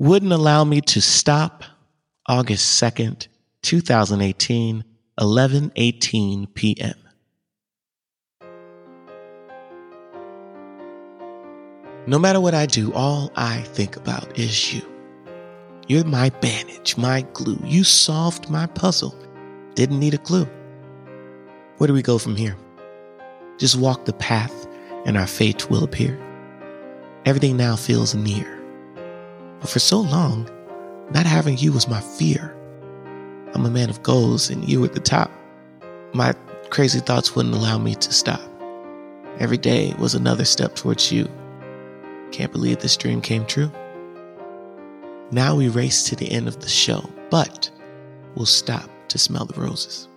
wouldn't allow me to stop August 2nd, 2018, 11:18 p.m. No matter what I do, all I think about is you. You're my bandage, my glue. You solved my puzzle. Didn't need a clue. Where do we go from here? Just walk the path and our fate will appear. Everything now feels near. But for so long, not having you was my fear. I'm a man of goals and you at the top. My crazy thoughts wouldn't allow me to stop. Every day was another step towards you. Can't believe this dream came true. Now we race to the end of the show, but we'll stop to smell the roses.